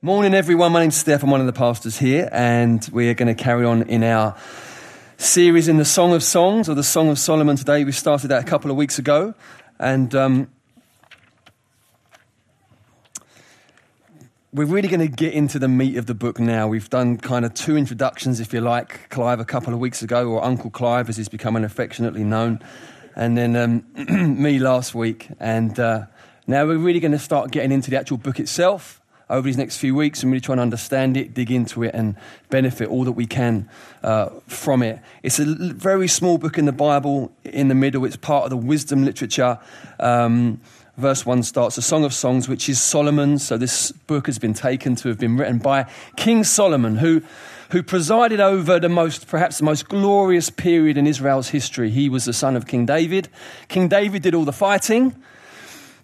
Morning, everyone. My name's Steph. I'm one of the pastors here, and we're going to carry on in our series in the Song of Songs or the Song of Solomon today. We started that a couple of weeks ago, and um, we're really going to get into the meat of the book now. We've done kind of two introductions, if you like. Clive a couple of weeks ago, or Uncle Clive, as he's becoming affectionately known, and then um, me last week. And uh, now we're really going to start getting into the actual book itself over these next few weeks and really try and understand it, dig into it, and benefit all that we can uh, from it. It's a very small book in the Bible in the middle, it's part of the wisdom literature. Um, verse 1 starts a song of songs which is solomon's so this book has been taken to have been written by king solomon who, who presided over the most perhaps the most glorious period in israel's history. He was the son of king david. King david did all the fighting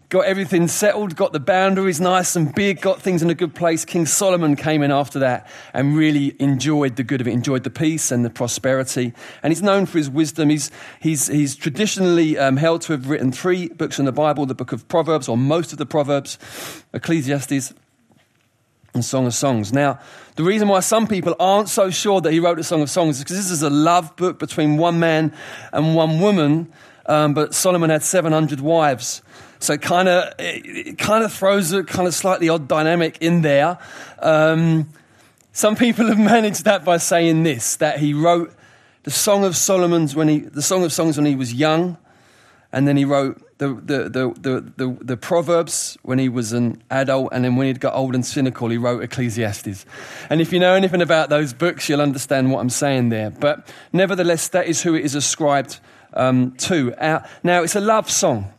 got everything settled, got the boundaries nice and big, got things in a good place. King Solomon came in after that and really enjoyed the good of it, enjoyed the peace and the prosperity. And he's known for his wisdom. He's, he's, he's traditionally um, held to have written three books in the Bible the book of Proverbs, or most of the Proverbs, Ecclesiastes, and Song of Songs. Now, the reason why some people aren't so sure that he wrote a Song of Songs is because this is a love book between one man and one woman. Um, but Solomon had 700 wives. So kind of it kind of throws a kind of slightly odd dynamic in there. Um, some people have managed that by saying this: that he wrote the Song of Solomon's when he the Song of Songs when he was young, and then he wrote the the the the, the, the Proverbs when he was an adult, and then when he'd got old and cynical, he wrote Ecclesiastes. And if you know anything about those books, you'll understand what I'm saying there. But nevertheless, that is who it is ascribed um, to. Uh, now, it's a love song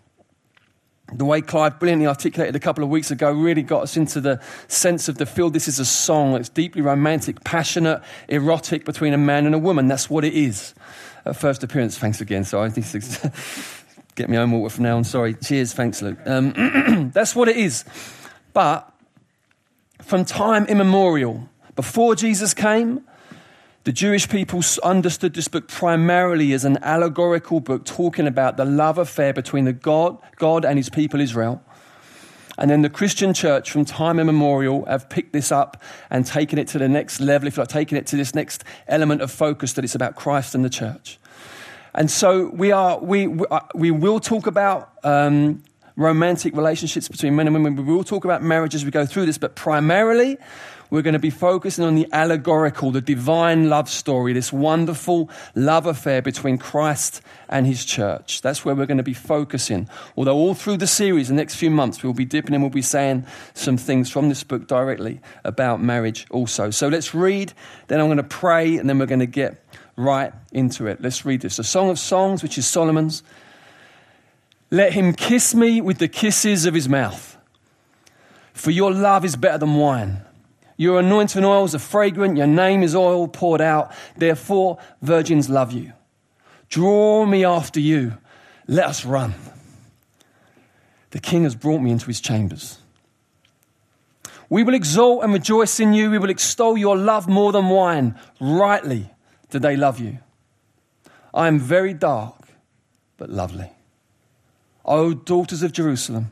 the way Clive brilliantly articulated a couple of weeks ago really got us into the sense of the feel this is a song. It's deeply romantic, passionate, erotic between a man and a woman. That's what it is. At first appearance, thanks again. Sorry, get me home water from now on. Sorry. Cheers, thanks, Luke. Um, that's what it is. But from time immemorial, before Jesus came, the Jewish people understood this book primarily as an allegorical book talking about the love affair between the God, God and his people Israel. And then the Christian church from time immemorial have picked this up and taken it to the next level, if you like, taken it to this next element of focus that it's about Christ and the church. And so we are, we, we, uh, will talk about um, romantic relationships between men and women. We will talk about marriage as we go through this, but primarily we're going to be focusing on the allegorical, the divine love story, this wonderful love affair between Christ and his church. That's where we're going to be focusing. Although, all through the series, the next few months, we'll be dipping in, we'll be saying some things from this book directly about marriage also. So let's read, then I'm going to pray, and then we're going to get right into it. Let's read this. The Song of Songs, which is Solomon's. Let him kiss me with the kisses of his mouth, for your love is better than wine. Your anointing oils are fragrant, your name is oil poured out. Therefore, virgins love you. Draw me after you. Let us run. The king has brought me into his chambers. We will exalt and rejoice in you. We will extol your love more than wine. Rightly do they love you. I am very dark, but lovely. O daughters of Jerusalem,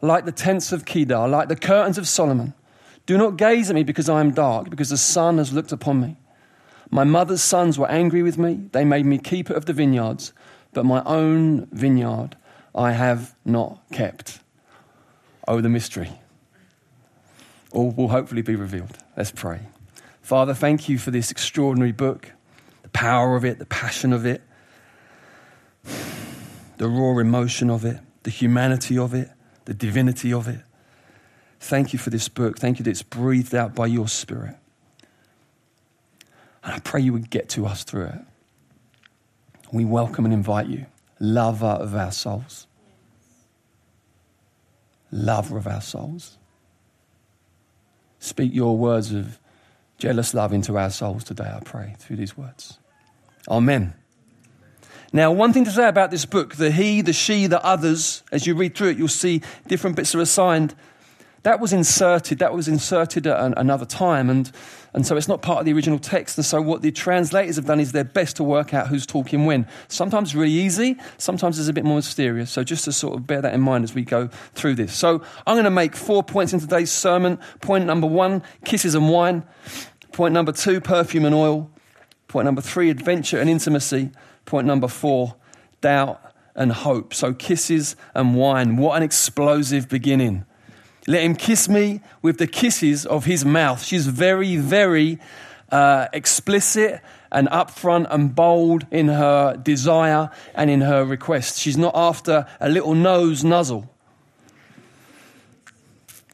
like the tents of Kedar, like the curtains of Solomon. Do not gaze at me because I am dark, because the sun has looked upon me. My mother's sons were angry with me. They made me keeper of the vineyards, but my own vineyard I have not kept. Oh, the mystery. All will hopefully be revealed. Let's pray. Father, thank you for this extraordinary book, the power of it, the passion of it, the raw emotion of it, the humanity of it, the divinity of it. Thank you for this book. Thank you that it's breathed out by your Spirit. And I pray you would get to us through it. We welcome and invite you, lover of our souls. Lover of our souls. Speak your words of jealous love into our souls today, I pray, through these words. Amen. Now, one thing to say about this book the he, the she, the others, as you read through it, you'll see different bits are assigned that was inserted, that was inserted at an, another time, and, and so it's not part of the original text. And so what the translators have done is their best to work out who's talking when. Sometimes really easy, sometimes it's a bit more mysterious. So just to sort of bear that in mind as we go through this. So I'm going to make four points in today's sermon. Point number one, kisses and wine. Point number two, perfume and oil. Point number three, adventure and intimacy. Point number four, doubt and hope. So, kisses and wine. What an explosive beginning. Let him kiss me with the kisses of his mouth. She's very, very uh, explicit and upfront and bold in her desire and in her request. She's not after a little nose nuzzle.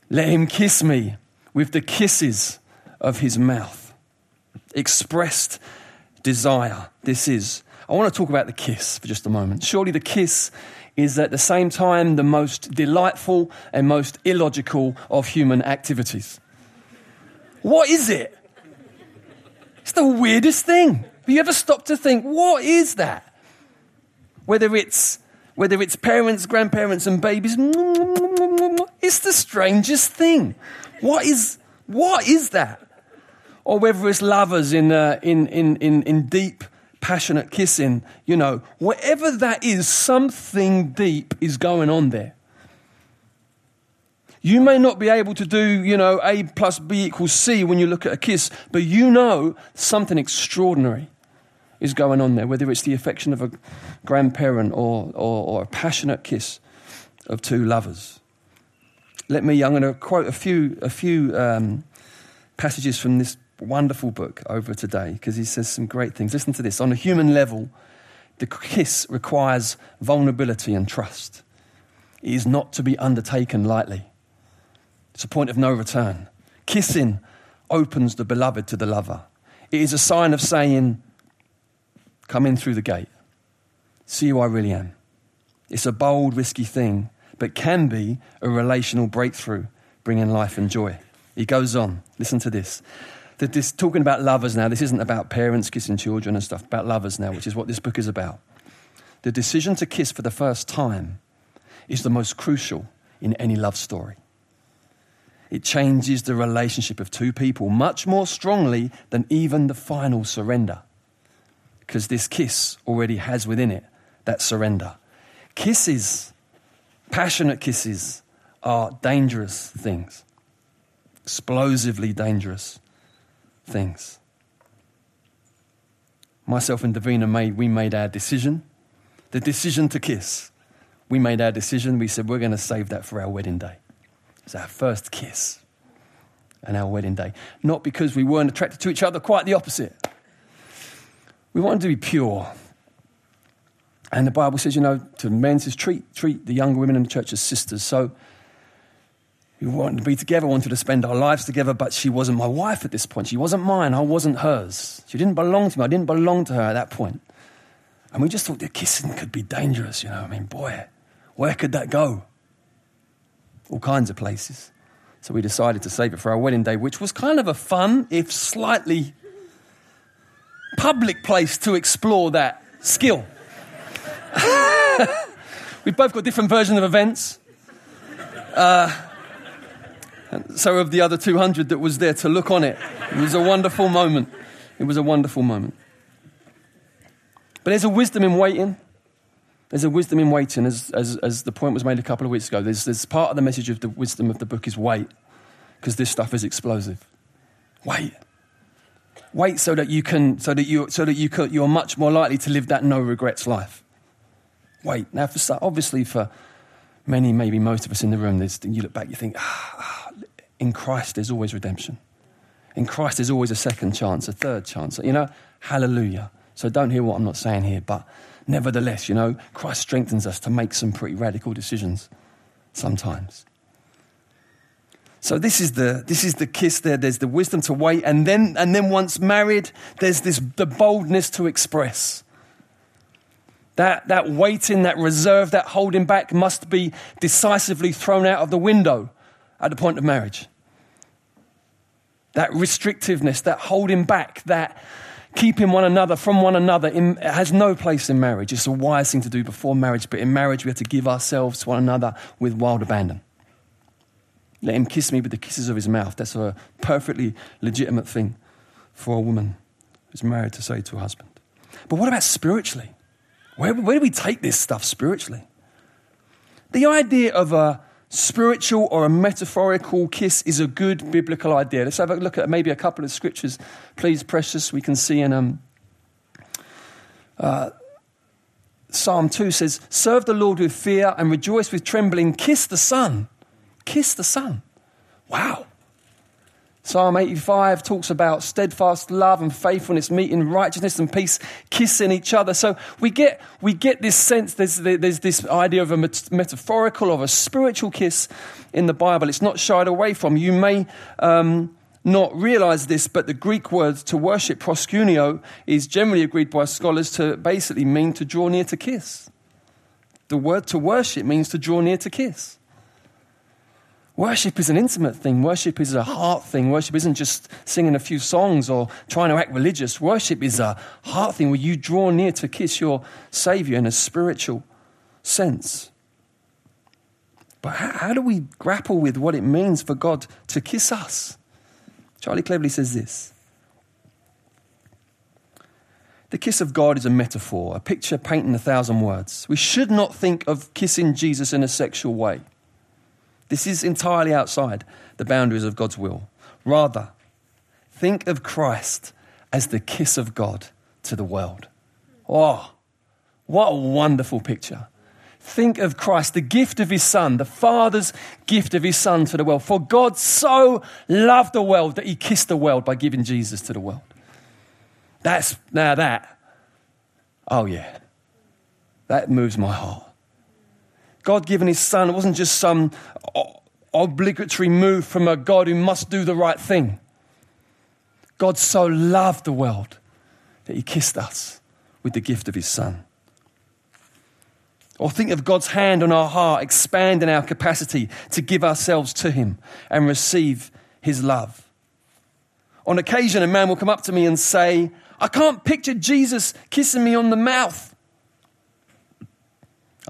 Let him kiss me with the kisses of his mouth. Expressed desire, this is. I want to talk about the kiss for just a moment. Surely the kiss is at the same time the most delightful and most illogical of human activities. What is it? It's the weirdest thing. Have you ever stopped to think, what is that? Whether it's whether it's parents, grandparents, and babies, it's the strangest thing. What is what is that? Or whether it's lovers in, uh, in, in, in, in deep passionate kissing, you know, whatever that is, something deep is going on there. You may not be able to do, you know, A plus B equals C when you look at a kiss, but you know something extraordinary is going on there, whether it's the affection of a grandparent or, or, or a passionate kiss of two lovers. Let me, I'm going to quote a few, a few um, passages from this wonderful book over today because he says some great things. Listen to this. On a human level, the kiss requires vulnerability and trust. It is not to be undertaken lightly. It's a point of no return. Kissing opens the beloved to the lover. It is a sign of saying, Come in through the gate. See who I really am. It's a bold, risky thing, but can be a relational breakthrough, bringing life and joy. He goes on. Listen to this this, talking about lovers now, this isn't about parents kissing children and stuff, about lovers now, which is what this book is about. The decision to kiss for the first time is the most crucial in any love story. It changes the relationship of two people much more strongly than even the final surrender. Because this kiss already has within it that surrender. Kisses, passionate kisses, are dangerous things, explosively dangerous things. Myself and Davina made, we made our decision. The decision to kiss. We made our decision. We said, we're going to save that for our wedding day. It's our first kiss and our wedding day. Not because we weren't attracted to each other, quite the opposite. We wanted to be pure. And the Bible says, you know, to men says, treat, treat the younger women in the church as sisters. So we wanted to be together, wanted to spend our lives together, but she wasn't my wife at this point. She wasn't mine. I wasn't hers. She didn't belong to me. I didn't belong to her at that point. And we just thought the kissing could be dangerous, you know. I mean, boy, where could that go? All kinds of places. So we decided to save it for our wedding day, which was kind of a fun, if slightly public place to explore that skill. We've both got different versions of events. Uh, so of the other 200 that was there to look on it. It was a wonderful moment. It was a wonderful moment. But there's a wisdom in waiting. There's a wisdom in waiting, as, as, as the point was made a couple of weeks ago. There's, there's part of the message of the wisdom of the book is wait, because this stuff is explosive. Wait. Wait so that you can, so that you, so that you can, you're much more likely to live that no regrets life. Wait. Now, for, obviously, for many, maybe most of us in the room, you look back, you think, ah, ah, in Christ there's always redemption. In Christ there's always a second chance, a third chance. You know, hallelujah. So don't hear what I'm not saying here, but nevertheless, you know, Christ strengthens us to make some pretty radical decisions sometimes. So this is the this is the kiss there. There's the wisdom to wait, and then and then once married, there's this the boldness to express. That, that waiting, that reserve, that holding back must be decisively thrown out of the window at the point of marriage. That restrictiveness, that holding back, that keeping one another from one another in, has no place in marriage. It's a wise thing to do before marriage, but in marriage we have to give ourselves to one another with wild abandon. Let him kiss me with the kisses of his mouth. That's a perfectly legitimate thing for a woman who's married to say to her husband. But what about spiritually? Where, where do we take this stuff spiritually? The idea of a spiritual or a metaphorical kiss is a good biblical idea. Let's have a look at maybe a couple of scriptures, please, precious. We can see in um, uh, Psalm 2 says, Serve the Lord with fear and rejoice with trembling. Kiss the Son. Kiss the Son. Wow. Psalm 85 talks about steadfast love and faithfulness meeting righteousness and peace, kissing each other. So we get, we get this sense, there's, there's this idea of a metaphorical, of a spiritual kiss in the Bible. It's not shied away from. You may um, not realize this, but the Greek word to worship, proskuneo, is generally agreed by scholars to basically mean to draw near to kiss. The word to worship means to draw near to kiss. Worship is an intimate thing. Worship is a heart thing. Worship isn't just singing a few songs or trying to act religious. Worship is a heart thing where you draw near to kiss your Savior in a spiritual sense. But how, do we grapple with what it means for God to kiss us? Charlie Cleverly says this The kiss of God is a metaphor, a picture painting a thousand words. We should not think of kissing Jesus in a sexual way. This is entirely outside the boundaries of God's will. Rather, think of Christ as the kiss of God to the world. Oh, what a wonderful picture. Think of Christ, the gift of his Son, the Father's gift of his Son to the world. For God so loved the world that he kissed the world by giving Jesus to the world. That's now that. Oh, yeah. That moves my heart. God giving his son, it wasn't just some obligatory move from a God who must do the right thing. God so loved the world that he kissed us with the gift of his son. Or think of God's hand on our heart, expanding our capacity to give ourselves to him and receive his love. On occasion, a man will come up to me and say, I can't picture Jesus kissing me on the mouth.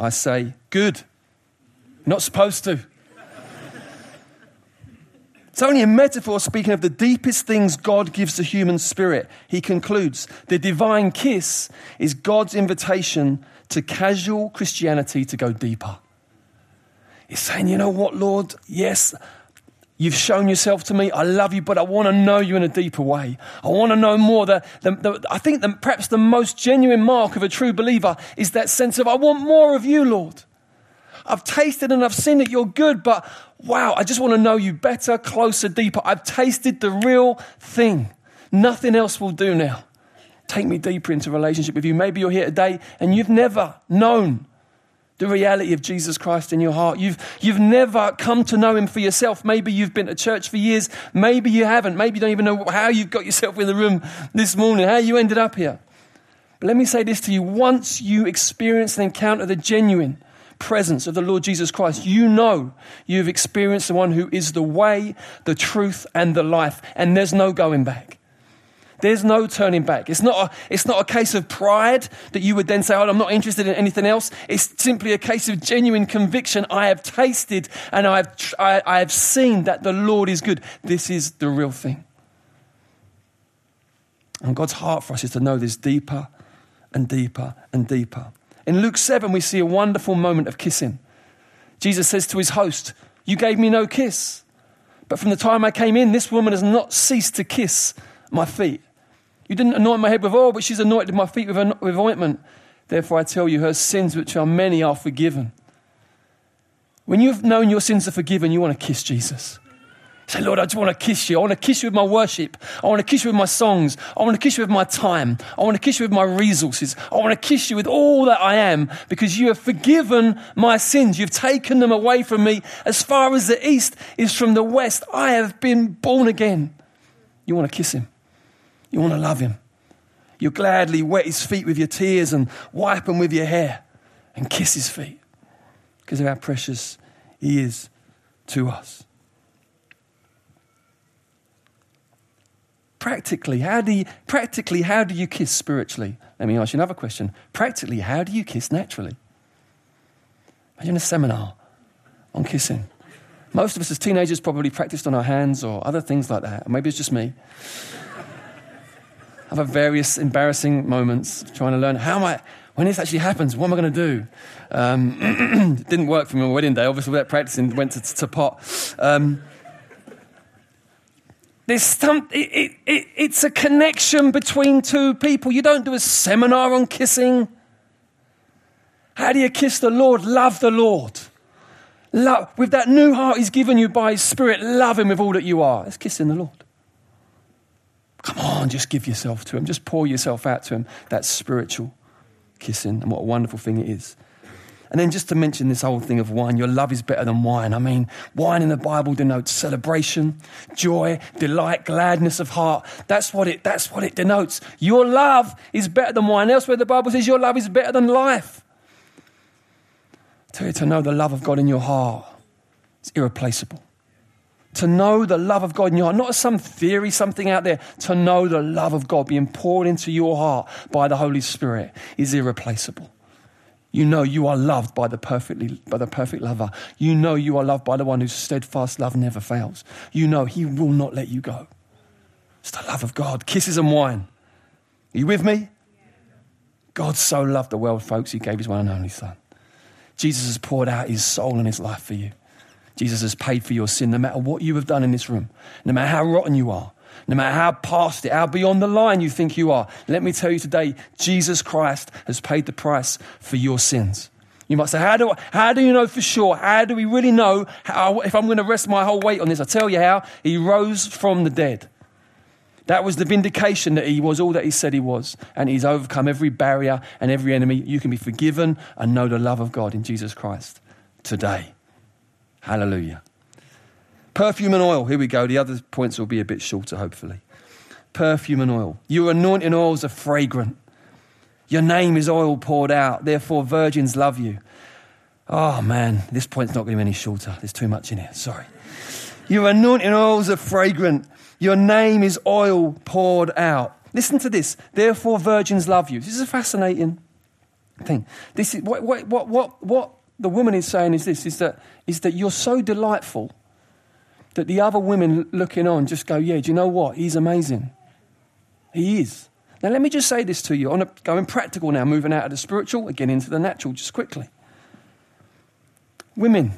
I say, Good. Not supposed to. It's only a metaphor speaking of the deepest things God gives the human spirit. He concludes the divine kiss is God's invitation to casual Christianity to go deeper. He's saying, You know what, Lord? Yes, You've shown yourself to me. I love you, but I want to know you in a deeper way. I want to know more. The, the, the, I think that perhaps the most genuine mark of a true believer is that sense of, I want more of you, Lord. I've tasted and I've seen that you're good, but wow, I just want to know you better, closer, deeper. I've tasted the real thing. Nothing else will do now. Take me deeper into relationship with you. Maybe you're here today and you've never known the reality of Jesus Christ in your heart. You've, you've never come to know him for yourself. Maybe you've been to church for years. Maybe you haven't. Maybe you don't even know how you've got yourself in the room this morning, how you ended up here. But let me say this to you. Once you experience and encounter the genuine presence of the Lord Jesus Christ, you know you've experienced the one who is the way, the truth, and the life. And there's no going back. There's no turning back. It's not, a, it's not a case of pride that you would then say, Oh, I'm not interested in anything else. It's simply a case of genuine conviction. I have tasted and I have, I, I have seen that the Lord is good. This is the real thing. And God's heart for us is to know this deeper and deeper and deeper. In Luke 7, we see a wonderful moment of kissing. Jesus says to his host, You gave me no kiss. But from the time I came in, this woman has not ceased to kiss my feet. You didn't anoint my head with oil, but she's anointed my feet with, with ointment. Therefore, I tell you, her sins, which are many, are forgiven. When you've known your sins are forgiven, you want to kiss Jesus. Say, Lord, I just want to kiss you. I want to kiss you with my worship. I want to kiss you with my songs. I want to kiss you with my time. I want to kiss you with my resources. I want to kiss you with all that I am because you have forgiven my sins. You've taken them away from me as far as the east is from the west. I have been born again. You want to kiss him. You want to love him. You'll gladly wet his feet with your tears and wipe them with your hair and kiss his feet because of how precious he is to us. Practically, how do you, practically, how do you kiss spiritually? Let me ask you another question. Practically, how do you kiss naturally? Imagine a seminar on kissing. Most of us as teenagers probably practiced on our hands or other things like that. Maybe it's just me. I've had various embarrassing moments trying to learn how am I, when this actually happens, what am I going to do? Um, didn't work for me on wedding day. Obviously, without practicing, went to, to pot. Um, it, it, it's a connection between two people. You don't do a seminar on kissing. How do you kiss the Lord? Love the Lord. Love, with that new heart He's given you by His Spirit, love Him with all that you are. It's kissing the Lord. Come on, just give yourself to Him. Just pour yourself out to Him. That's spiritual kissing, and what a wonderful thing it is. And then just to mention this whole thing of wine, your love is better than wine. I mean, wine in the Bible denotes celebration, joy, delight, gladness of heart. That's what it, that's what it denotes. Your love is better than wine. Elsewhere, the Bible says your love is better than life. To, to know the love of God in your heart is irreplaceable. To know the love of God in your heart, not as some theory, something out there, to know the love of God being poured into your heart by the Holy Spirit is irreplaceable. You know you are loved by the perfectly by the perfect lover. You know you are loved by the one whose steadfast love never fails. You know he will not let you go. It's the love of God. Kisses and wine. Are you with me? God so loved the world, folks, he gave his one and only son. Jesus has poured out his soul and his life for you. Jesus has paid for your sin, no matter what you have done in this room, no matter how rotten you are, no matter how past it, how beyond the line you think you are. Let me tell you today, Jesus Christ has paid the price for your sins. You might say, how do, I, how do you know for sure? How do we really know how, if I'm going to rest my whole weight on this? I tell you how. He rose from the dead. That was the vindication that he was all that he said he was. And he's overcome every barrier and every enemy. You can be forgiven and know the love of God in Jesus Christ today. Hallelujah. Perfume and oil. Here we go. The other points will be a bit shorter, hopefully. Perfume and oil. Your anointing oils are fragrant. Your name is oil poured out. Therefore, virgins love you. Oh, man. This point's not going to be any shorter. There's too much in here. Sorry. Your anointing oils are fragrant. Your name is oil poured out. Listen to this. Therefore, virgins love you. This is a fascinating thing. This is what, what, what, what, what the woman is saying is this: is that is that you're so delightful that the other women looking on just go, "Yeah, do you know what? He's amazing. He is." Now, let me just say this to you. On a, going practical now, moving out of the spiritual again into the natural, just quickly. Women,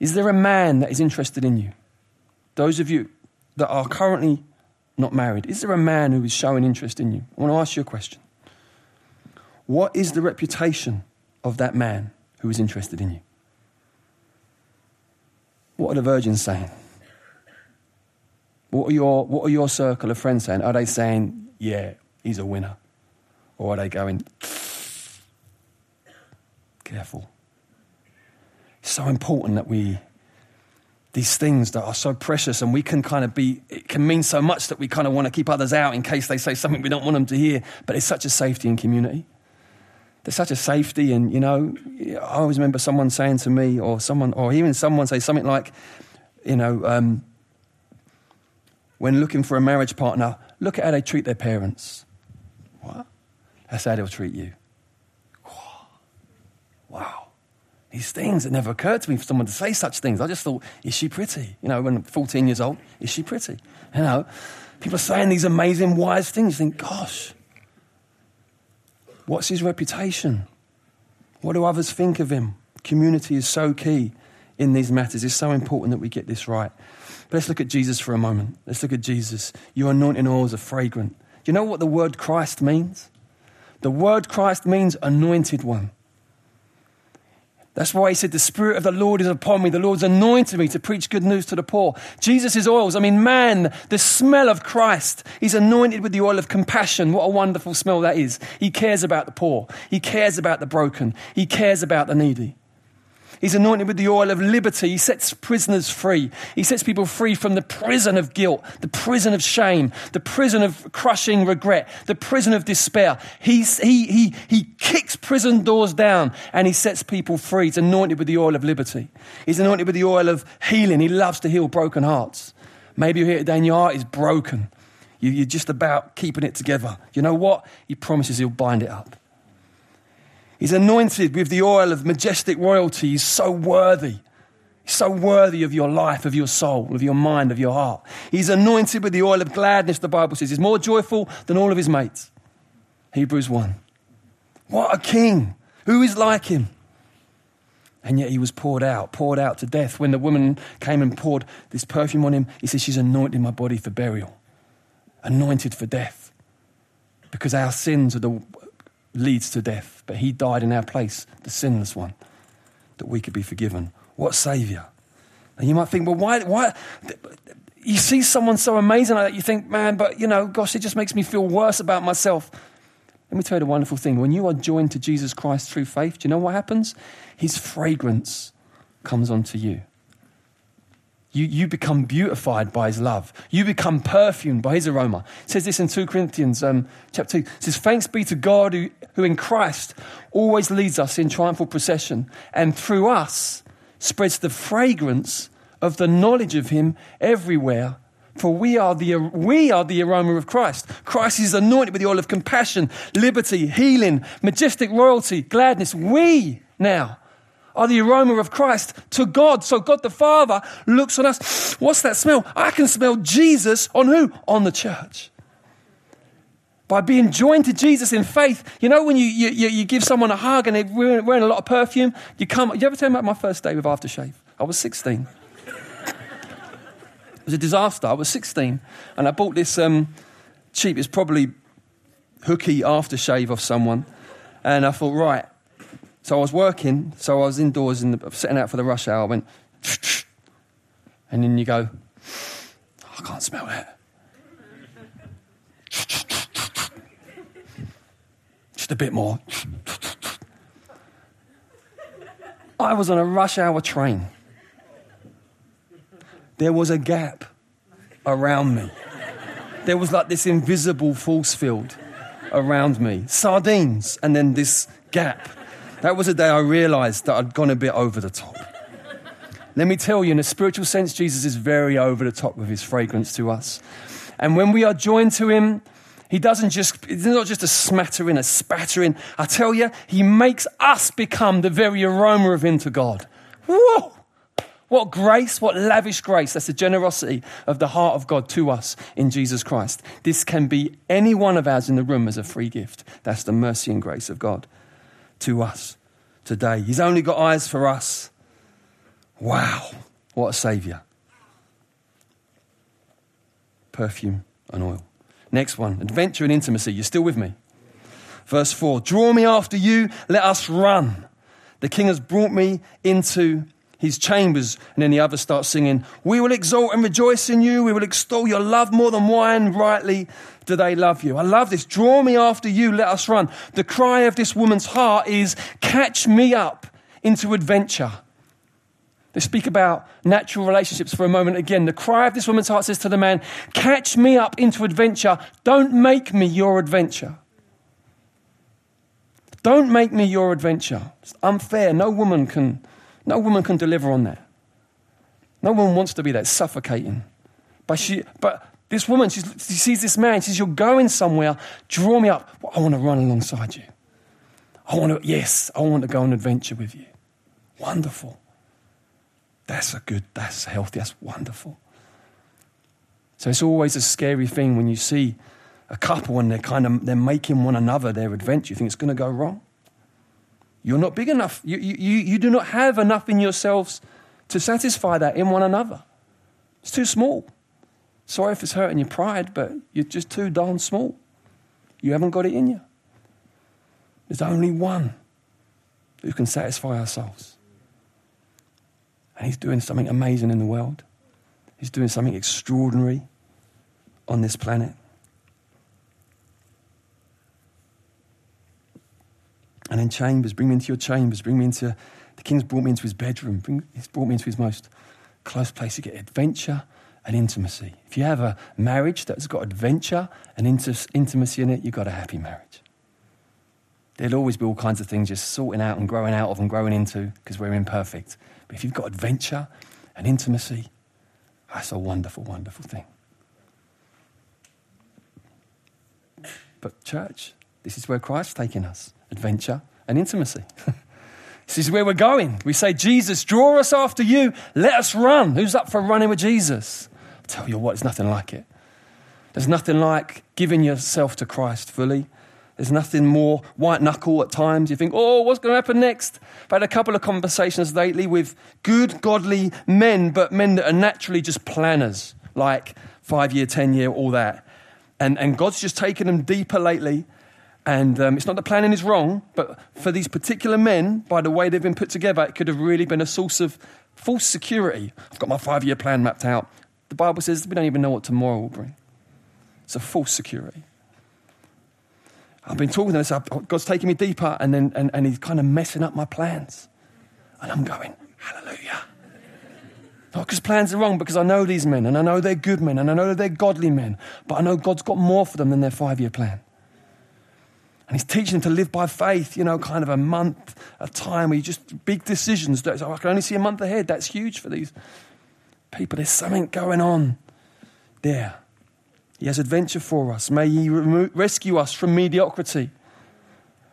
is there a man that is interested in you? Those of you that are currently not married, is there a man who is showing interest in you? I want to ask you a question. What is the reputation of that man who is interested in you? What are the virgins saying? What are your, what are your circle of friends saying? Are they saying, yeah, he's a winner? Or are they going, careful? It's so important that we these things that are so precious and we can kind of be, it can mean so much that we kind of want to keep others out in case they say something we don't want them to hear. But it's such a safety in community. There's such a safety, and you know, I always remember someone saying to me, or someone, or even someone say something like, you know, um, when looking for a marriage partner, look at how they treat their parents. What? That's how they'll treat you. Wow these things. It never occurred to me for someone to say such things. I just thought, is she pretty? You know, when I'm 14 years old, is she pretty? You know, people are saying these amazing, wise things. You think, gosh, what's his reputation? What do others think of him? Community is so key in these matters. It's so important that we get this right. But let's look at Jesus for a moment. Let's look at Jesus. Your anointing oils are fragrant. Do you know what the word Christ means? The word Christ means anointed one. That's why he said, The Spirit of the Lord is upon me. The Lord's anointed me to preach good news to the poor. Jesus' oils, I mean, man, the smell of Christ. He's anointed with the oil of compassion. What a wonderful smell that is. He cares about the poor, he cares about the broken, he cares about the needy. He's anointed with the oil of liberty. He sets prisoners free. He sets people free from the prison of guilt, the prison of shame, the prison of crushing regret, the prison of despair. He's, he, he, he kicks prison doors down and he sets people free. He's anointed with the oil of liberty. He's anointed with the oil of healing. He loves to heal broken hearts. Maybe you're here today and your heart is broken. You're just about keeping it together. You know what? He promises he'll bind it up. He's anointed with the oil of majestic royalty. He's so worthy. so worthy of your life, of your soul, of your mind, of your heart. He's anointed with the oil of gladness, the Bible says. He's more joyful than all of his mates. Hebrews 1. What a king! Who is like him? And yet he was poured out, poured out to death. When the woman came and poured this perfume on him, he says, She's anointed my body for burial, anointed for death. Because our sins are the leads to death. But he died in our place, the sinless one, that we could be forgiven. What Savior? And you might think, well, why, why? You see someone so amazing like that, you think, man, but you know, gosh, it just makes me feel worse about myself. Let me tell you the wonderful thing. When you are joined to Jesus Christ through faith, do you know what happens? His fragrance comes onto you. You, you become beautified by his love. You become perfumed by his aroma. It says this in 2 Corinthians um, chapter 2. It says, Thanks be to God who, who in Christ always leads us in triumphal procession and through us spreads the fragrance of the knowledge of him everywhere. For we are, the, we are the aroma of Christ. Christ is anointed with the oil of compassion, liberty, healing, majestic royalty, gladness. We now are the aroma of Christ to God. So God the Father looks on us. What's that smell? I can smell Jesus on who? On the church. By being joined to Jesus in faith, you know when you, you, you give someone a hug and they're wearing a lot of perfume, you come. You ever tell me about my first day with aftershave? I was 16. it was a disaster. I was 16 and I bought this um, cheap, it's probably hooky aftershave off someone. And I thought, right, so I was working, so I was indoors in the, setting out for the rush hour. I went, and then you go, I can't smell that. Just a bit more. I was on a rush hour train. There was a gap around me. There was like this invisible force field around me. Sardines, and then this gap. That was the day I realized that I'd gone a bit over the top. Let me tell you, in a spiritual sense, Jesus is very over the top with his fragrance to us. And when we are joined to him, he doesn't just, it's not just a smattering, a spattering. I tell you, he makes us become the very aroma of him to God. Whoa! What grace, what lavish grace. That's the generosity of the heart of God to us in Jesus Christ. This can be any one of ours in the room as a free gift. That's the mercy and grace of God to us today. He's only got eyes for us. Wow, what a Saviour. Perfume and oil. Next one adventure and intimacy. You're still with me? Verse 4 Draw me after you, let us run. The king has brought me into his chambers. And then the others start singing, We will exalt and rejoice in you. We will extol your love more than wine. Rightly do they love you. I love this. Draw me after you. Let us run. The cry of this woman's heart is, Catch me up into adventure. They speak about natural relationships for a moment again. The cry of this woman's heart says to the man, Catch me up into adventure. Don't make me your adventure. Don't make me your adventure. It's unfair. No woman can no woman can deliver on that. No woman wants to be that, suffocating. But, she, but this woman, she sees this man, she says, You're going somewhere, draw me up. I want to run alongside you. I want to, yes, I want to go on an adventure with you. Wonderful. That's a good, that's healthy, that's wonderful. So it's always a scary thing when you see a couple and they're kind of they're making one another their adventure. You think it's going to go wrong. You're not big enough. You, you, you do not have enough in yourselves to satisfy that in one another. It's too small. Sorry if it's hurting your pride, but you're just too darn small. You haven't got it in you. There's only one who can satisfy our souls. And he's doing something amazing in the world. He's doing something extraordinary on this planet. And in chambers, bring me into your chambers, bring me into, the king's brought me into his bedroom, bring, he's brought me into his most close place. to get adventure and intimacy. If you have a marriage that's got adventure and inti- intimacy in it, you've got a happy marriage. There'll always be all kinds of things just sorting out and growing out of and growing into because we're imperfect. But if you've got adventure and intimacy, that's a wonderful, wonderful thing. But, church, this is where Christ's taking us adventure and intimacy. This is where we're going. We say, Jesus, draw us after you. Let us run. Who's up for running with Jesus? I tell you what, there's nothing like it. There's nothing like giving yourself to Christ fully. There's nothing more white knuckle at times. You think, oh, what's going to happen next? I've had a couple of conversations lately with good, godly men, but men that are naturally just planners, like five year, 10 year, all that. And, and God's just taken them deeper lately. And um, it's not that planning is wrong, but for these particular men, by the way they've been put together, it could have really been a source of false security. I've got my five year plan mapped out. The Bible says we don't even know what tomorrow will bring. It's a false security. I've been talking to this, God's taking me deeper, and then and, and He's kind of messing up my plans. And I'm going, Hallelujah. Not because plans are wrong, because I know these men, and I know they're good men, and I know they're godly men, but I know God's got more for them than their five year plan. And He's teaching them to live by faith, you know, kind of a month, a time where you just big decisions. I can only see a month ahead. That's huge for these people. There's something going on there. He has adventure for us. May He rescue us from mediocrity.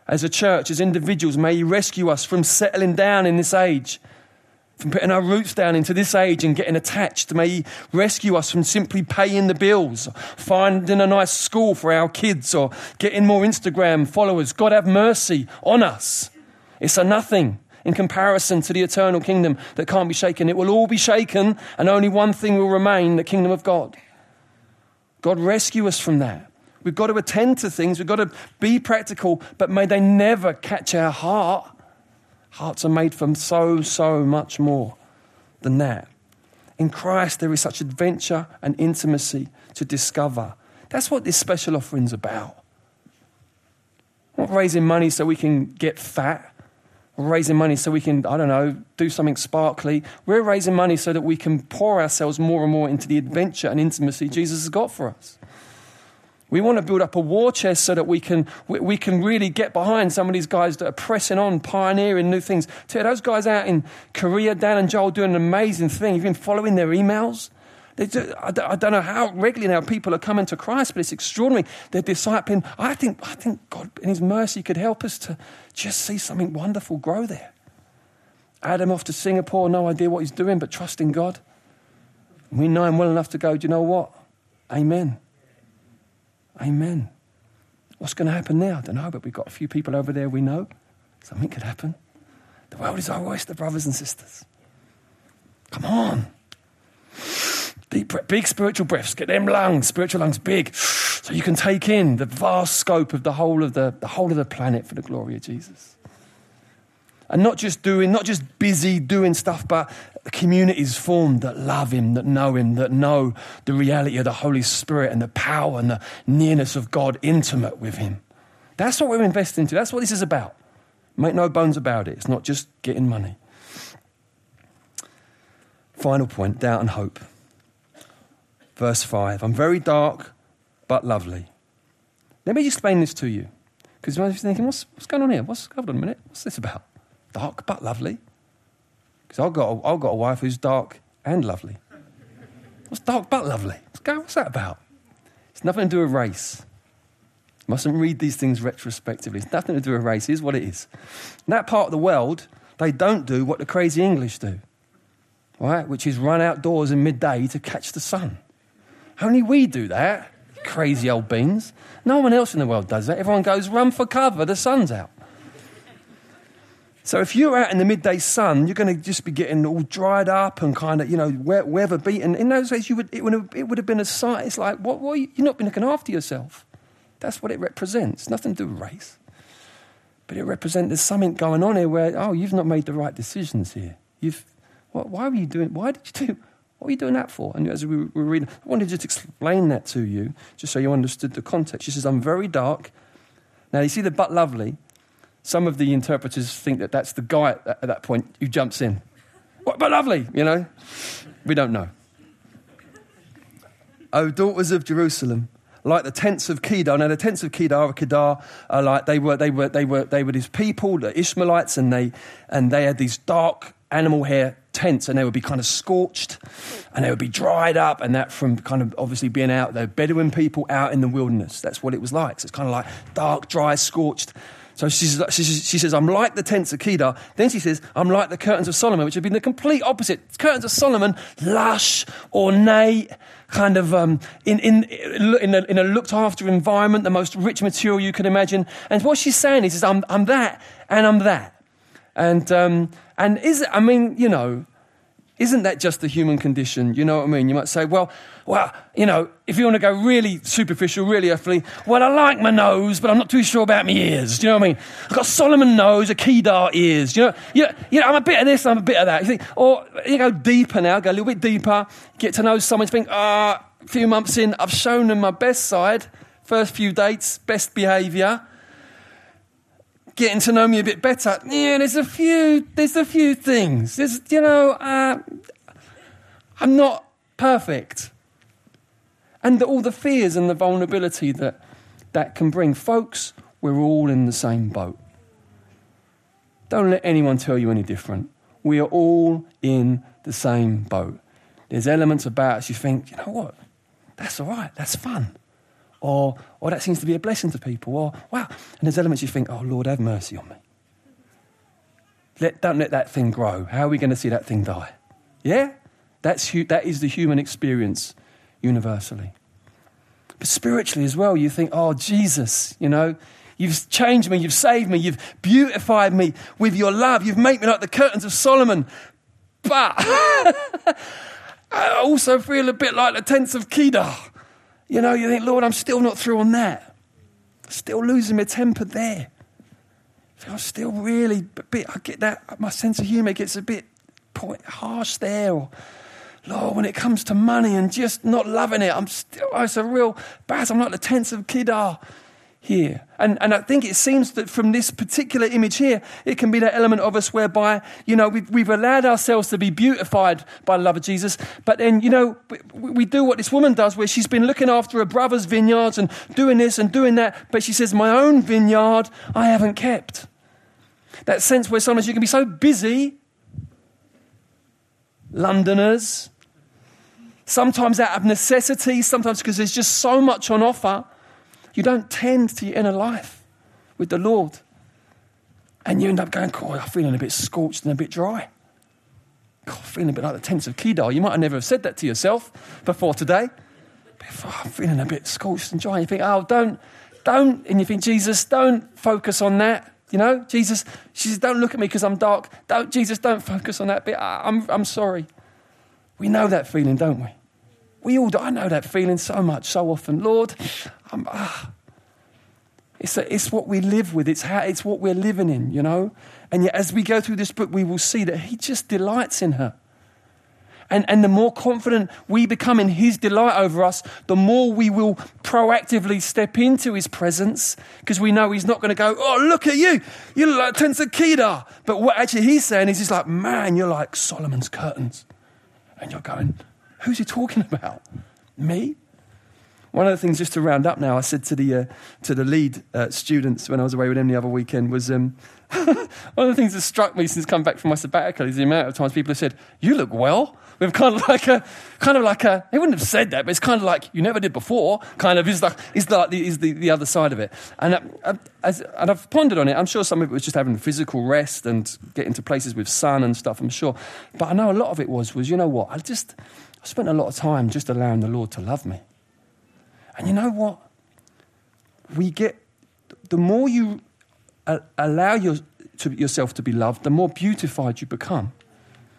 As a church, as individuals, may He rescue us from settling down in this age, from putting our roots down into this age and getting attached. May He rescue us from simply paying the bills, finding a nice school for our kids, or getting more Instagram followers. God have mercy on us. It's a nothing in comparison to the eternal kingdom that can't be shaken. It will all be shaken, and only one thing will remain the kingdom of God. God, rescue us from that. We've got to attend to things, we've got to be practical, but may they never catch our heart. Hearts are made from so, so much more than that. In Christ, there is such adventure and intimacy to discover. That's what this special offering's about. Not raising money so we can get fat raising money so we can, I don't know, do something sparkly. We're raising money so that we can pour ourselves more and more into the adventure and intimacy Jesus has got for us. We want to build up a war chest so that we can, we, we can really get behind some of these guys that are pressing on, pioneering new things. Tell those guys out in Korea, Dan and Joel, doing an amazing thing. You've been following their emails. Do, I don't know how regularly now people are coming to Christ, but it's extraordinary. They're discipling. I think, I think God, in His mercy, could help us to just see something wonderful grow there. Adam off to Singapore, no idea what he's doing, but trusting God. We know him well enough to go, do you know what? Amen. Amen. What's going to happen now? I don't know, but we've got a few people over there we know. Something could happen. The world is our oyster, brothers and sisters. Come on. Deep, big spiritual breaths. Get them lungs, spiritual lungs big, so you can take in the vast scope of the whole of the, the whole of the planet for the glory of Jesus. And not just doing, not just busy doing stuff, but communities formed that love Him, that know Him, that know the reality of the Holy Spirit and the power and the nearness of God, intimate with Him. That's what we're investing into. That's what this is about. Make no bones about it. It's not just getting money. Final point doubt and hope verse 5. I'm very dark, but lovely. Let me explain this to you. Because you might be thinking, what's, what's going on here? What's, hold on a minute. What's this about? Dark, but lovely? Because I've got, a, I've got a wife who's dark and lovely. What's dark but lovely? What's that about? It's nothing to do with race. You mustn't read these things retrospectively. It's nothing to do with race. Here's what it is. In that part of the world, they don't do what the crazy English do, right? Which is run outdoors in midday to catch the sun. Only we do that. Crazy old beans. No one else in the world does that. Everyone goes, run for cover, the sun's out. So if you're out in the midday sun, you're going to just be getting all dried up and kind of, you know, weather beaten. In those days, you would, it, would have, it would have been a sight. It's like, what, what you, you're not been looking after yourself. That's what it represents. Nothing to do with race. But it represents there's something going on here where, oh, you've not made the right decisions here. You've, what, why were you doing, why did you do, what are you doing that for? And as we were reading, I wanted to just explain that to you, just so you understood the context. She says, I'm very dark. Now, you see the but lovely. Some of the interpreters think that that's the guy at, at that point who jumps in. What, but lovely, you know? We don't know. Oh, daughters of Jerusalem, like the tents of Kedar. Now, the tents of Kedar or Kedar are like they were, they were, they were, they were these people, the Ishmaelites, and they, and they had these dark animal hair tents and they would be kind of scorched and they would be dried up and that from kind of obviously being out there bedouin people out in the wilderness that's what it was like so it's kind of like dark dry scorched So she, she says, I'm like the tents of Kedar. Then she says, I'm like the curtains of Solomon, which have been the complete opposite. Curtains of Solomon, lush, ornate, kind of um, in, in, in, a, in a looked after environment, the most rich material you can imagine. And what she's saying is, is I'm, I'm that and I'm that. And, um, and is it, I mean, you know, isn't that just the human condition? You know what I mean? You might say, well, well, you know, if you want to go really superficial, really earthly, well, I like my nose, but I'm not too sure about my ears. Do you know what I mean? I've got Solomon nose, a Kedar ears. Do you know, you you know, I'm a bit of this, I'm a bit of that. You think, or you go deeper now, go a little bit deeper, get to know someone, think, ah, a few months in, I've shown them my best side, first few dates, best behaviour getting to know me a bit better. Yeah, there's a few, there's a few things. There's, you know, uh, I'm not perfect. And all the fears and the vulnerability that that can bring. Folks, we're all in the same boat. Don't let anyone tell you any different. We are all in the same boat. There's elements about us you think, you know what? That's all right. That's fun. Or, or that seems to be a blessing to people. Or, wow. And there's elements you think, oh, Lord, have mercy on me. Let, don't let that thing grow. How are we going to see that thing die? Yeah? That's, that is the human experience universally. But spiritually as well, you think, oh, Jesus, you know, you've changed me, you've saved me, you've beautified me with your love, you've made me like the curtains of Solomon. But I also feel a bit like the tents of Kedar. You know, you think, Lord, I'm still not through on that. Still losing my temper there. I'm still really a bit, I get that, my sense of humour gets a bit harsh there. Or, Lord, when it comes to money and just not loving it, I'm still, it's a real bad. I'm like the tents of Kedar ah. Here. And, and I think it seems that from this particular image here, it can be that element of us whereby, you know, we've, we've allowed ourselves to be beautified by the love of Jesus. But then, you know, we, we do what this woman does where she's been looking after her brother's vineyards and doing this and doing that. But she says, my own vineyard, I haven't kept. That sense where sometimes you can be so busy, Londoners, sometimes out of necessity, sometimes because there's just so much on offer you don't tend to your inner life with the Lord. And you end up going, oh, I'm feeling a bit scorched and a bit dry. God, feeling a bit like the tents of Kedar. You might have never have said that to yourself before today. oh, I'm feeling a bit scorched and dry. You think, oh, don't, don't. And you think, Jesus, don't focus on that. You know, Jesus, she says, don't look at me because I'm dark. Don't, Jesus, don't focus on that bit. I'm, I'm sorry. We know that feeling, don't we? We all, I know that feeling so much, so often. Lord, ah. It's, a, it's what we live with. It's, how, it's what we're living in, you know? And yet, as we go through this book, we will see that He just delights in her. And, and the more confident we become in His delight over us, the more we will proactively step into His presence because we know He's not going to go, Oh, look at you. You look like tents of Kedar. But what actually He's saying is, He's like, Man, you're like Solomon's curtains. And you're going, Who's He talking about? Me? One of the things, just to round up now, I said to the, uh, to the lead uh, students when I was away with them the other weekend was um, one of the things that struck me since coming back from my sabbatical is the amount of times people have said, You look well. We've kind of like a, kind of like a, they wouldn't have said that, but it's kind of like, you never did before, kind of is like, is like the, is the, the other side of it. And, I, uh, as, and I've pondered on it. I'm sure some of it was just having physical rest and getting to places with sun and stuff, I'm sure. But I know a lot of it was, was, you know what, I just, I spent a lot of time just allowing the Lord to love me. And you know what? We get, the more you uh, allow your, to, yourself to be loved, the more beautified you become.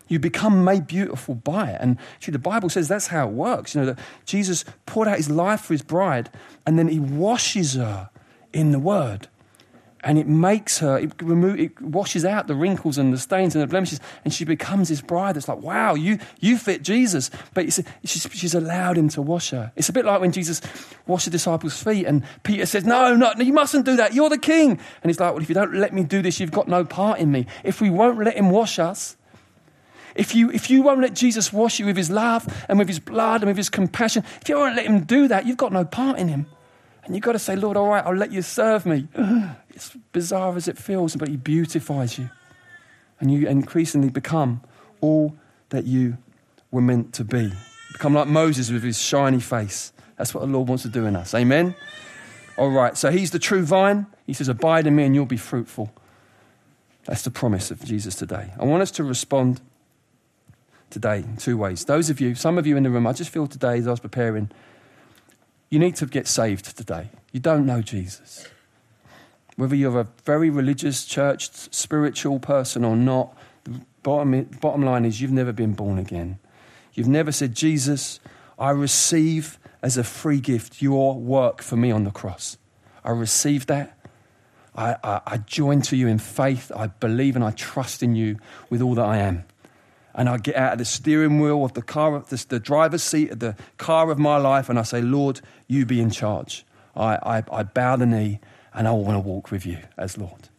You become made beautiful by it. And actually, the Bible says that's how it works. You know, that Jesus poured out his life for his bride, and then he washes her in the word and it makes her, it, remove, it washes out the wrinkles and the stains and the blemishes, and she becomes this bride that's like, wow, you, you fit Jesus. But she's, she's allowed him to wash her. It's a bit like when Jesus washed the disciples' feet, and Peter says, no, no, you mustn't do that. You're the king. And he's like, well, if you don't let me do this, you've got no part in me. If we won't let him wash us, if you, if you won't let Jesus wash you with his love and with his blood and with his compassion, if you won't let him do that, you've got no part in him. And you've got to say, Lord, all right, I'll let you serve me. It's bizarre as it feels, but He beautifies you. And you increasingly become all that you were meant to be. Become like Moses with his shiny face. That's what the Lord wants to do in us. Amen? All right, so He's the true vine. He says, Abide in me and you'll be fruitful. That's the promise of Jesus today. I want us to respond today in two ways. Those of you, some of you in the room, I just feel today as I was preparing, you need to get saved today. You don't know Jesus. Whether you're a very religious, church, spiritual person or not, the bottom, bottom line is you've never been born again. You've never said, Jesus, I receive as a free gift your work for me on the cross. I receive that. I, I, I join to you in faith. I believe and I trust in you with all that I am and I get out of the steering wheel of the car, the, the driver's seat of the car of my life, and I say, Lord, you be in charge. I, I, I bow the knee and I want to walk with you as Lord.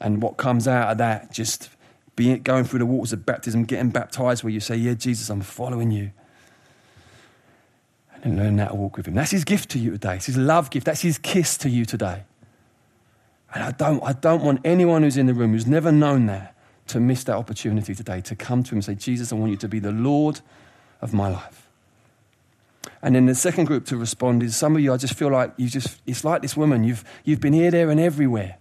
And what comes out of that, just being, going through the waters of baptism, getting baptized, where you say, Yeah, Jesus, I'm following you. And then learn how to walk with him. That's his gift to you today. It's his love gift. That's his kiss to you today. And I don't, I don't want anyone who's in the room who's never known that to miss that opportunity today to come to Him and say, Jesus, I want you to be the Lord of my life. And then the second group to respond is some of you, I just feel like you just, it's like this woman, you've, you've been here, there, and everywhere.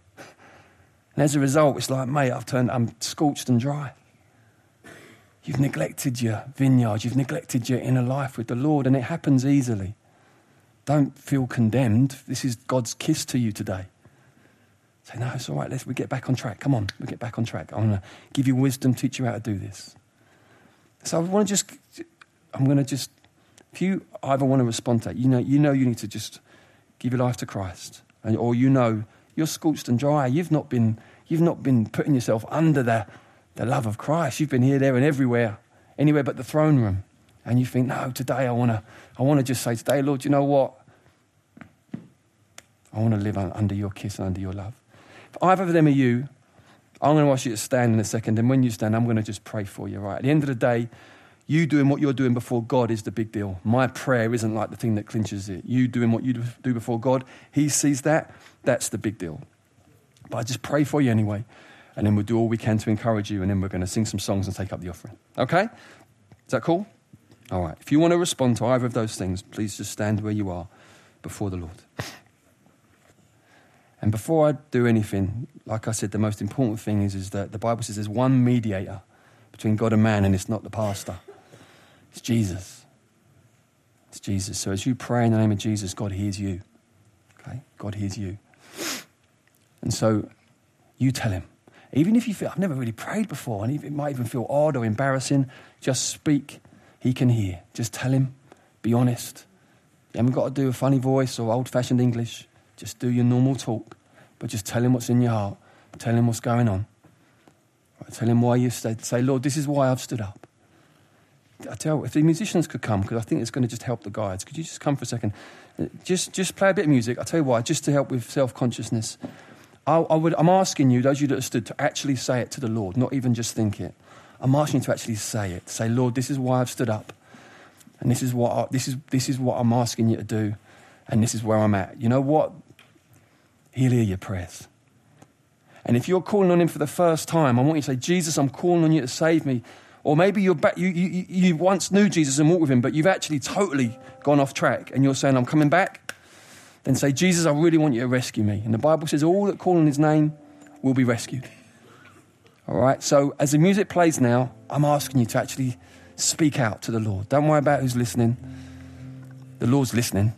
And as a result, it's like, mate, I've turned, I'm scorched and dry. You've neglected your vineyard, you've neglected your inner life with the Lord, and it happens easily. Don't feel condemned. This is God's kiss to you today. Say, no, it's all right. Let's we get back on track. Come on, we get back on track. I'm gonna give you wisdom, teach you how to do this. So I want to just, I'm to just, if you either want to respond to that, you know, you know, you need to just give your life to Christ, and, or you know you're scorched and dry. You've not been, you've not been putting yourself under the, the love of Christ. You've been here, there, and everywhere, anywhere but the throne room. And you think, no, today I want to, I want to just say, today, Lord, you know what? I want to live under your kiss and under your love either of them are you, I'm going to ask you to stand in a second, and when you stand, I'm going to just pray for you, right? At the end of the day, you doing what you're doing before God is the big deal. My prayer isn't like the thing that clinches it. You doing what you do before God, He sees that. That's the big deal. But I just pray for you anyway, and then we'll do all we can to encourage you, and then we're going to sing some songs and take up the offering. Okay? Is that cool? All right. If you want to respond to either of those things, please just stand where you are before the Lord. And before I do anything, like I said, the most important thing is, is that the Bible says there's one mediator between God and man, and it's not the pastor, it's Jesus. It's Jesus. So as you pray in the name of Jesus, God hears you. Okay? God hears you. And so you tell him. Even if you feel, I've never really prayed before, and it might even feel odd or embarrassing, just speak. He can hear. Just tell him. Be honest. You haven't got to do a funny voice or old fashioned English. Just do your normal talk, but just tell him what's in your heart. Tell him what's going on. Right, tell him why you stayed. Say, Lord, this is why I've stood up. I tell you, if the musicians could come, because I think it's going to just help the guides. Could you just come for a second? Just, just play a bit of music. I'll tell you why, just to help with self consciousness. I, I would, I'm asking you, those of you that have stood, to actually say it to the Lord, not even just think it. I'm asking you to actually say it. Say, Lord, this is why I've stood up. And this is what, I, this is, this is what I'm asking you to do. And this is where I'm at. You know what? He'll hear your prayers. And if you're calling on Him for the first time, I want you to say, Jesus, I'm calling on you to save me. Or maybe you're back, you, you, you once knew Jesus and walked with Him, but you've actually totally gone off track and you're saying, I'm coming back. Then say, Jesus, I really want you to rescue me. And the Bible says, all that call on His name will be rescued. All right, so as the music plays now, I'm asking you to actually speak out to the Lord. Don't worry about who's listening. The Lord's listening.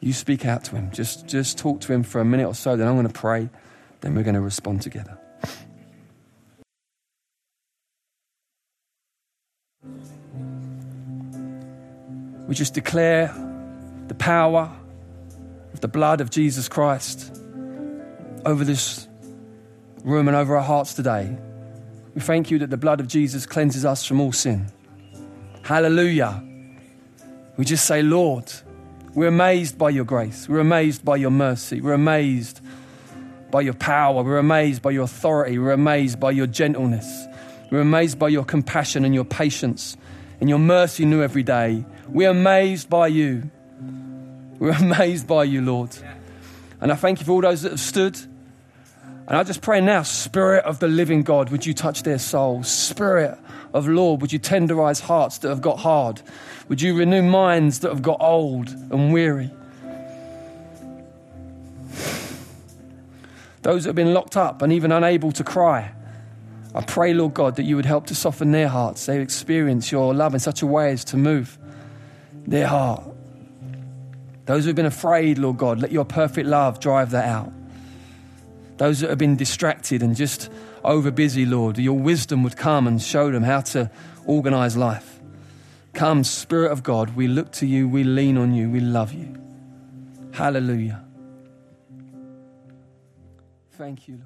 You speak out to him. Just, just talk to him for a minute or so. Then I'm going to pray. Then we're going to respond together. We just declare the power of the blood of Jesus Christ over this room and over our hearts today. We thank you that the blood of Jesus cleanses us from all sin. Hallelujah. We just say, Lord, we're amazed by your grace. We're amazed by your mercy. We're amazed by your power. We're amazed by your authority. We're amazed by your gentleness. We're amazed by your compassion and your patience and your mercy new every day. We're amazed by you. We're amazed by you, Lord. And I thank you for all those that have stood. And I just pray now, Spirit of the living God, would you touch their souls? Spirit of Lord, would you tenderize hearts that have got hard? Would you renew minds that have got old and weary? Those that have been locked up and even unable to cry. I pray, Lord God, that you would help to soften their hearts. They experience your love in such a way as to move their heart. Those who have been afraid, Lord God, let your perfect love drive that out. Those that have been distracted and just over busy, Lord, your wisdom would come and show them how to organize life. Come, Spirit of God, we look to you, we lean on you, we love you. Hallelujah. Thank you, Lord.